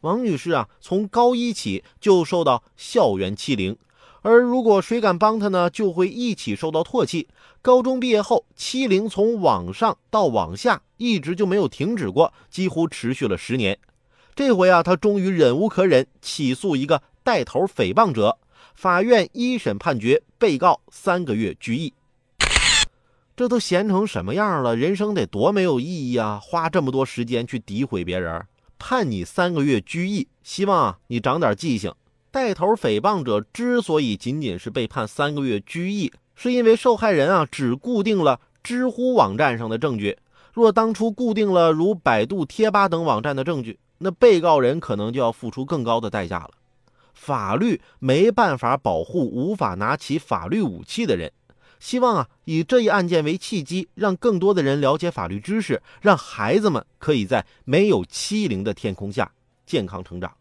王女士啊，从高一起就受到校园欺凌，而如果谁敢帮她呢，就会一起受到唾弃。高中毕业后，欺凌从网上到网下一直就没有停止过，几乎持续了十年。这回啊，她终于忍无可忍，起诉一个带头诽谤者。法院一审判决被告三个月拘役。这都闲成什么样了？人生得多没有意义啊！花这么多时间去诋毁别人。判你三个月拘役，希望啊你长点记性。带头诽谤者之所以仅仅是被判三个月拘役，是因为受害人啊只固定了知乎网站上的证据。若当初固定了如百度贴吧等网站的证据，那被告人可能就要付出更高的代价了。法律没办法保护无法拿起法律武器的人。希望啊，以这一案件为契机，让更多的人了解法律知识，让孩子们可以在没有欺凌的天空下健康成长。